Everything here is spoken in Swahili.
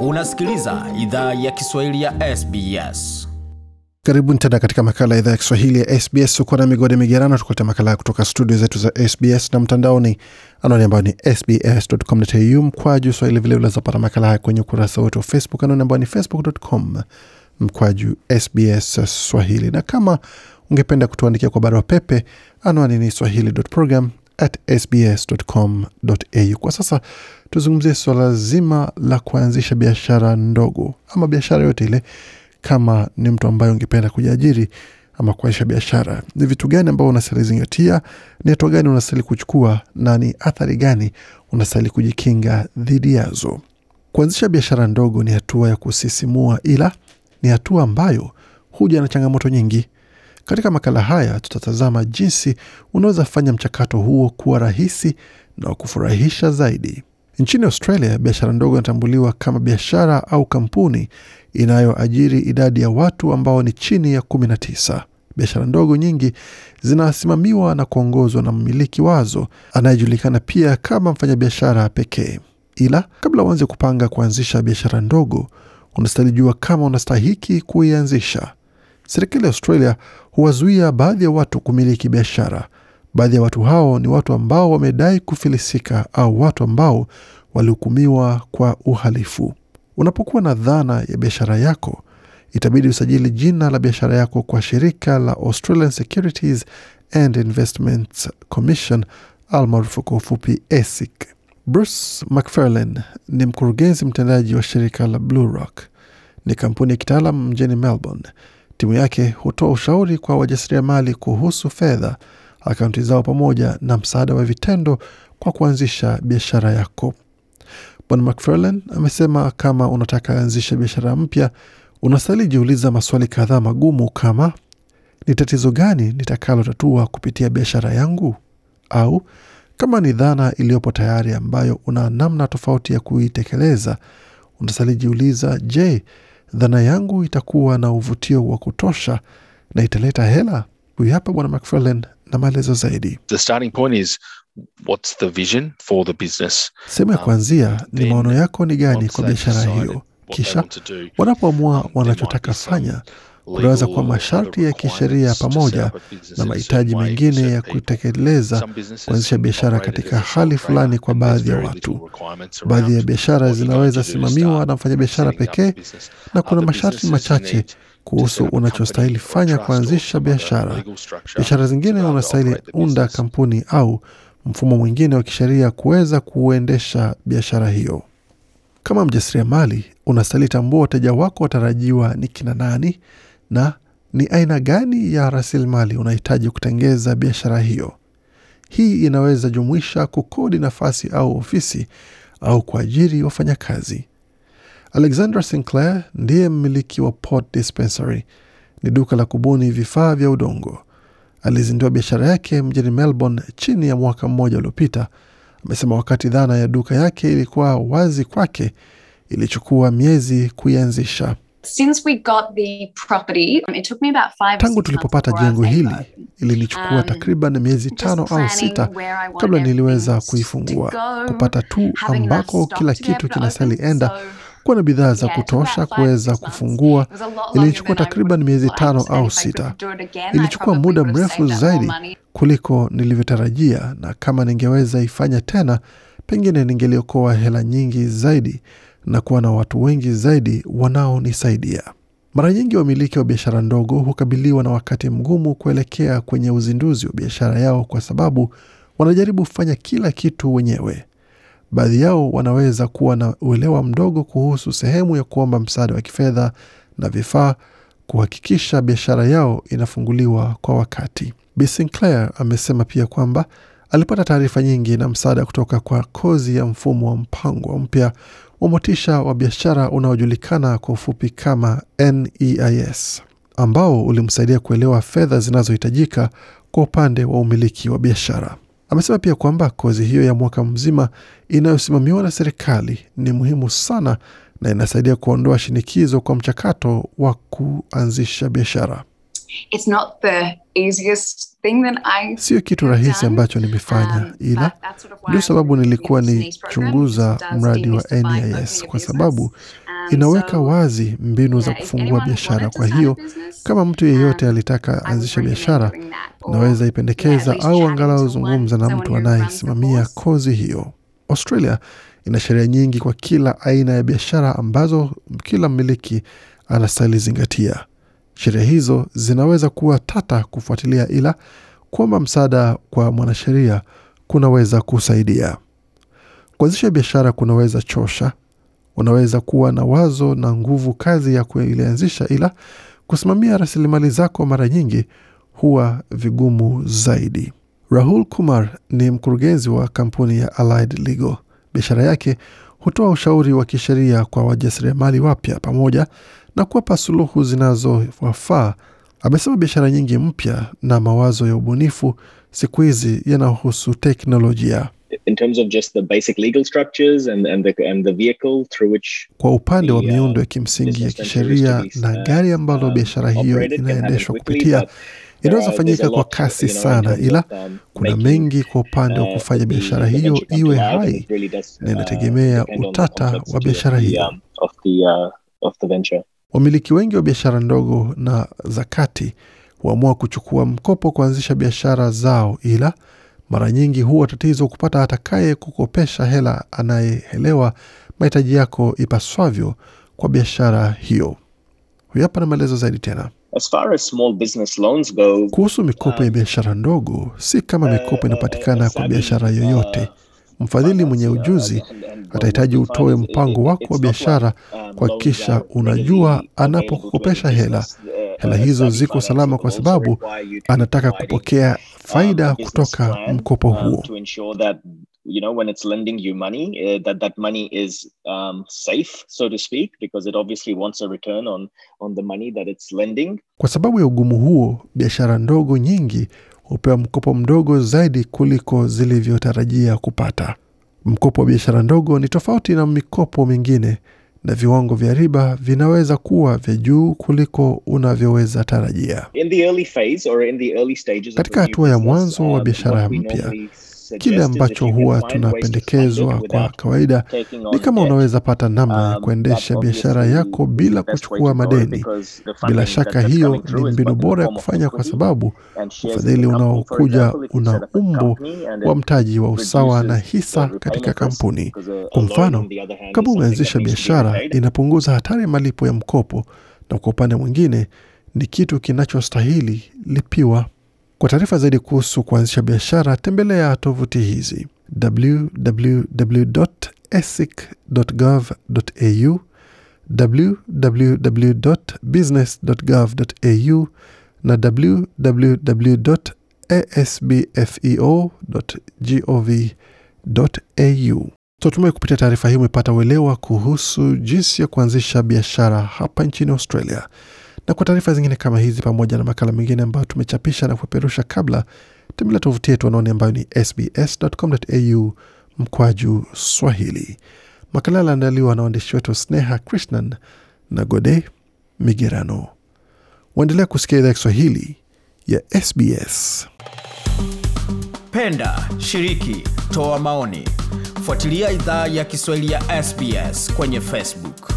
Unasikiliza idhaa ya Kiswahili ya SBS. Karibuni tena katika makala ya idhaa ya Kiswahili ya SBS. Uko na migode migerano, tukuleta makala kutoka studio zetu za SBS na mtandaoni, anwani ambayo ni sbs.com.au mkwaju swahili. Vile unawezapata makala haya kwenye ukurasa wetu wa Facebook, anwani ambayo ni facebook.com mkwaju SBS Swahili. Na kama ungependa kutuandikia kwa barua pepe, anwani ni swahili.program at sbs.com.au. Kwa sasa tuzungumzie suala zima la kuanzisha biashara ndogo ama biashara yote ile. Kama ni mtu ambaye ungependa kujiajiri ama kuanzisha biashara, ni vitu gani ambao unastahili zingatia? Ni hatua gani unastahili kuchukua na ni athari gani unastahili kujikinga dhidi yazo? Kuanzisha biashara ndogo ni hatua ya kusisimua, ila ni hatua ambayo huja na changamoto nyingi. Katika makala haya tutatazama jinsi unaweza fanya mchakato huo kuwa rahisi na kufurahisha zaidi. Nchini Australia, biashara ndogo inatambuliwa kama biashara au kampuni inayoajiri idadi ya watu ambao ni chini ya 19. Biashara ndogo nyingi zinasimamiwa na kuongozwa na mmiliki wazo anayejulikana pia kama mfanyabiashara pekee. Ila kabla uanze kupanga kuanzisha biashara ndogo, unastahili jua kama unastahiki kuianzisha. Serikali ya Australia huwazuia baadhi ya watu kumiliki biashara. Baadhi ya watu hao ni watu ambao wamedai kufilisika au watu ambao walihukumiwa kwa uhalifu. Unapokuwa na dhana ya biashara yako, itabidi usajili jina la biashara yako kwa shirika la Australian Securities and Investments Commission almaarufu kwa ufupi ASIC. Bruce McFarlane ni mkurugenzi mtendaji wa shirika la Blue Rock. Ni kampuni ya kitaalam mjini Melbourne. Timu yake hutoa ushauri kwa wajasiriamali kuhusu fedha, akaunti zao, pamoja na msaada wa vitendo kwa kuanzisha biashara yako. Bwana McFarlane amesema kama unataka anzisha biashara mpya, unastahili jiuliza maswali kadhaa magumu kama ni tatizo gani nitakalotatua kupitia biashara yangu, au kama ni dhana iliyopo tayari ambayo una namna tofauti ya kuitekeleza, unastahili jiuliza, je, dhana yangu itakuwa na uvutio wa kutosha na italeta hela? Huyu hapa Bwana McFarlane na maelezo zaidi. The starting point is what's the vision for the business. Sehemu ya Um, kuanzia ni maono yako ni gani kwa biashara hiyo. Kisha wanapoamua um, wanachotaka fanya, kunaweza kuwa masharti ya kisheria pamoja na mahitaji mengine ya kutekeleza kuanzisha biashara katika hali fulani kwa baadhi ya watu. Baadhi ya biashara zinaweza simamiwa na mfanyabiashara pekee na kuna masharti machache kuhusu unachostahili fanya kuanzisha biashara. Biashara zingine unastahili unda kampuni au mfumo mwingine wa kisheria kuweza kuendesha biashara hiyo. Kama mjasiriamali, unastahili tambua wateja wako watarajiwa ni kina nani na ni aina gani ya rasilimali unahitaji kutengeza biashara hiyo. Hii inaweza jumuisha kukodi nafasi au ofisi au kuajiri wafanyakazi. Alexandra Sinclair ndiye mmiliki wa Port Dispensary, ni duka la kubuni vifaa vya udongo. Alizindua biashara yake mjini Melbourne chini ya mwaka mmoja uliopita. Amesema wakati dhana ya duka yake ilikuwa wazi kwake, ilichukua miezi kuianzisha. Since we got the property, um, it took me about five Tangu tulipopata jengo hili ilinichukua Um, takriban miezi tano au sita where I wanted kabla niliweza kuifungua, kupata tu ambako kila kitu kinastahili enda, kuwa na bidhaa za kutosha kuweza kufungua. Ilinichukua takriban miezi tano au sita. Ilichukua muda mrefu zaidi kuliko nilivyotarajia, na kama ningeweza ifanya tena, pengine ningeliokoa hela nyingi zaidi na kuwa na watu wengi zaidi wanaonisaidia. Mara nyingi wamiliki wa biashara ndogo hukabiliwa na wakati mgumu kuelekea kwenye uzinduzi wa biashara yao kwa sababu wanajaribu kufanya kila kitu wenyewe. Baadhi yao wanaweza kuwa na uelewa mdogo kuhusu sehemu ya kuomba msaada wa kifedha na vifaa kuhakikisha biashara yao inafunguliwa kwa wakati. Bi Sinclair amesema pia kwamba alipata taarifa nyingi na msaada kutoka kwa kozi ya mfumo wa mpango mpya wa motisha wa biashara unaojulikana kwa ufupi kama NEIS ambao ulimsaidia kuelewa fedha zinazohitajika kwa upande wa umiliki wa biashara. Amesema pia kwamba kozi hiyo ya mwaka mzima inayosimamiwa na serikali ni muhimu sana na inasaidia kuondoa shinikizo kwa mchakato wa kuanzisha biashara. It's not the easiest Sio kitu rahisi ambacho nimefanya, um, ila ndio sababu nilikuwa nichunguza mradi wa NIS kwa sababu Um, inaweka wazi mbinu za kufungua biashara. Kwa hiyo kama mtu yeyote um, alitaka anzisha biashara, naweza ipendekeza au angalau zungumza na mtu anayesimamia kozi hiyo. Australia ina sheria nyingi kwa kila aina ya biashara ambazo kila mmiliki anastahili zingatia. Sheria hizo zinaweza kuwa tata kufuatilia, ila kuomba msaada kwa mwanasheria kunaweza kusaidia. Kuanzisha biashara kunaweza chosha. Unaweza kuwa na wazo na nguvu kazi ya kuilianzisha, ila kusimamia rasilimali zako mara nyingi huwa vigumu zaidi. Rahul Kumar ni mkurugenzi wa kampuni ya Allied Legal. Biashara yake hutoa ushauri wa kisheria kwa wajasiriamali wapya pamoja na kuwapa suluhu zinazowafaa. Amesema biashara nyingi mpya na mawazo ya ubunifu siku hizi yanahusu teknolojia. In terms of just the basic legal structures and, and the and the vehicle through which Kwa upande wa uh, miundo ya kimsingi ya kisheria na uh, gari ambalo um, biashara hiyo inaendeshwa kupitia inaweza fanyika kwa kasi sana, ila um, kuna mengi kwa upande wa uh, kufanya biashara hiyo iwe hai na uh, inategemea utata wa biashara hiyo. um, uh. Wamiliki wengi wa biashara ndogo na za kati huamua kuchukua mkopo kuanzisha biashara zao, ila mara nyingi huwa tatizo kupata atakaye kukopesha hela anayeelewa mahitaji yako ipaswavyo kwa biashara hiyo. Huyu hapa na maelezo zaidi tena As far as small business loans go, kuhusu mikopo ya biashara ndogo. Si kama mikopo inapatikana kwa biashara yoyote. Mfadhili mwenye ujuzi atahitaji utoe mpango wako wa biashara kuhakikisha unajua anapokukopesha hela, hela hizo ziko salama kwa sababu anataka kupokea faida kutoka mkopo huo. to ensure that you know when it's lending you money uh, that that money is um, safe so to speak because it obviously wants a return on on the money that it's lending Kwa sababu ya ugumu huo, biashara ndogo nyingi hupewa mkopo mdogo zaidi kuliko zilivyotarajia kupata. Mkopo wa biashara ndogo ni tofauti na mikopo mingine, na viwango vya riba vinaweza kuwa vya juu kuliko unavyoweza tarajia. Katika hatua ya mwanzo wa um, biashara mpya, Kile ambacho huwa tunapendekezwa kwa kawaida ni kama unaweza pata namna ya kuendesha biashara yako bila kuchukua madeni. Bila shaka hiyo ni mbinu bora ya kufanya kwa sababu ufadhili unaokuja una umbo wa mtaji wa usawa na hisa katika kampuni. Kwa mfano, kama umeanzisha biashara, inapunguza hatari ya malipo ya mkopo, na kwa upande mwingine ni kitu kinachostahili lipiwa. Kwa taarifa zaidi kuhusu kuanzisha biashara, tembelea tovuti hizi www.esic.gov.au, www.business.gov.au na www.asbfeo.gov.au. Tunatumai kupitia taarifa hii umepata uelewa kuhusu jinsi ya kuanzisha biashara hapa nchini Australia. Na kwa taarifa zingine kama hizi pamoja na makala mengine ambayo tumechapisha na kupeperusha kabla, tembelea tovuti yetu anaone ambayo ni sbs.com.au mkwaju Swahili. Makala yaliandaliwa na waandishi wetu Sneha Krishnan na Gode Migerano. Waendelea kusikia idhaa ya Kiswahili ya SBS. Penda, shiriki, toa maoni. Fuatilia idhaa ya Kiswahili ya SBS kwenye Facebook.